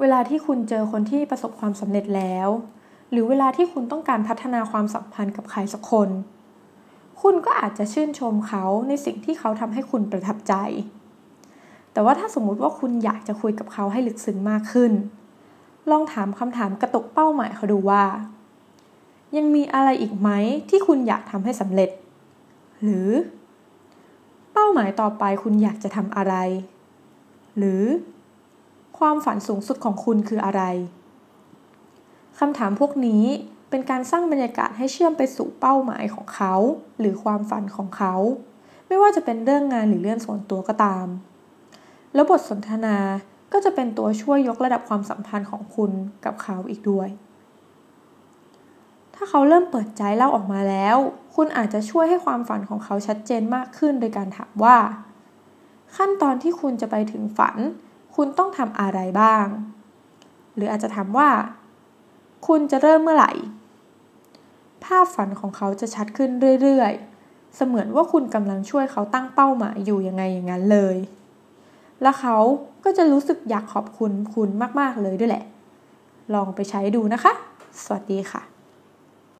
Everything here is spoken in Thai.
เวลาที่คุณเจอคนที่ประสบความสำเร็จแล้ว หรือเวลาที่คุณต้องการพัฒนาความสัมพันธ์กับใครสักคน คุณก็อาจจะชื่นชมเขาในสิ่งที่เขาทำให้คุณประทับใจ แต่ว่าถ้าสมมุติว่าคุณอยากจะคุยกับเขาให้ลึกซึ้งมากขึ้น ลองถามคำถามกระตุกเป้าหมายเขาดูว่า ยังมีอะไรอีกไหมที่คุณอยากทำให้สำเร็จ หรือ เป้าหมายต่อไปคุณอยากจะทำอะไร หรือ ความฝันสูงสุดของคุณคืออะไรคำถามพวกนี้เป็นการสร้างบรรยากาศให้เชื่อมไปสู่เป้าหมายของเขา หรือความฝันของเขา ไม่ว่าจะเป็นเรื่องงานหรือเรื่องส่วนตัวก็ตาม แล้วบทสนทนาก็จะเป็นตัวช่วยยกระดับความสัมพันธ์ของคุณกับเขาอีกด้วย ถ้าเขาเริ่มเปิดใจเล่าออกมาแล้ว คุณอาจจะช่วยให้ความฝันของเขาชัดเจนมากขึ้น โดยการถามว่า ขั้นตอนที่คุณจะไปถึงฝัน คุณต้องทำอะไรบ้าง หรืออาจจะถามว่า คุณจะเริ่มเมื่อไหร่ ภาพฝันของเขาจะชัดขึ้นเรื่อยๆ เสมือนว่าคุณกำลังช่วยเขาตั้งเป้าหมายอยู่ยังไงอย่างนั้นเลย และเขาก็จะรู้สึกอยากขอบคุณคุณมากๆเลยด้วยแหละ ลองไปใช้ดูนะคะ สวัสดีค่ะ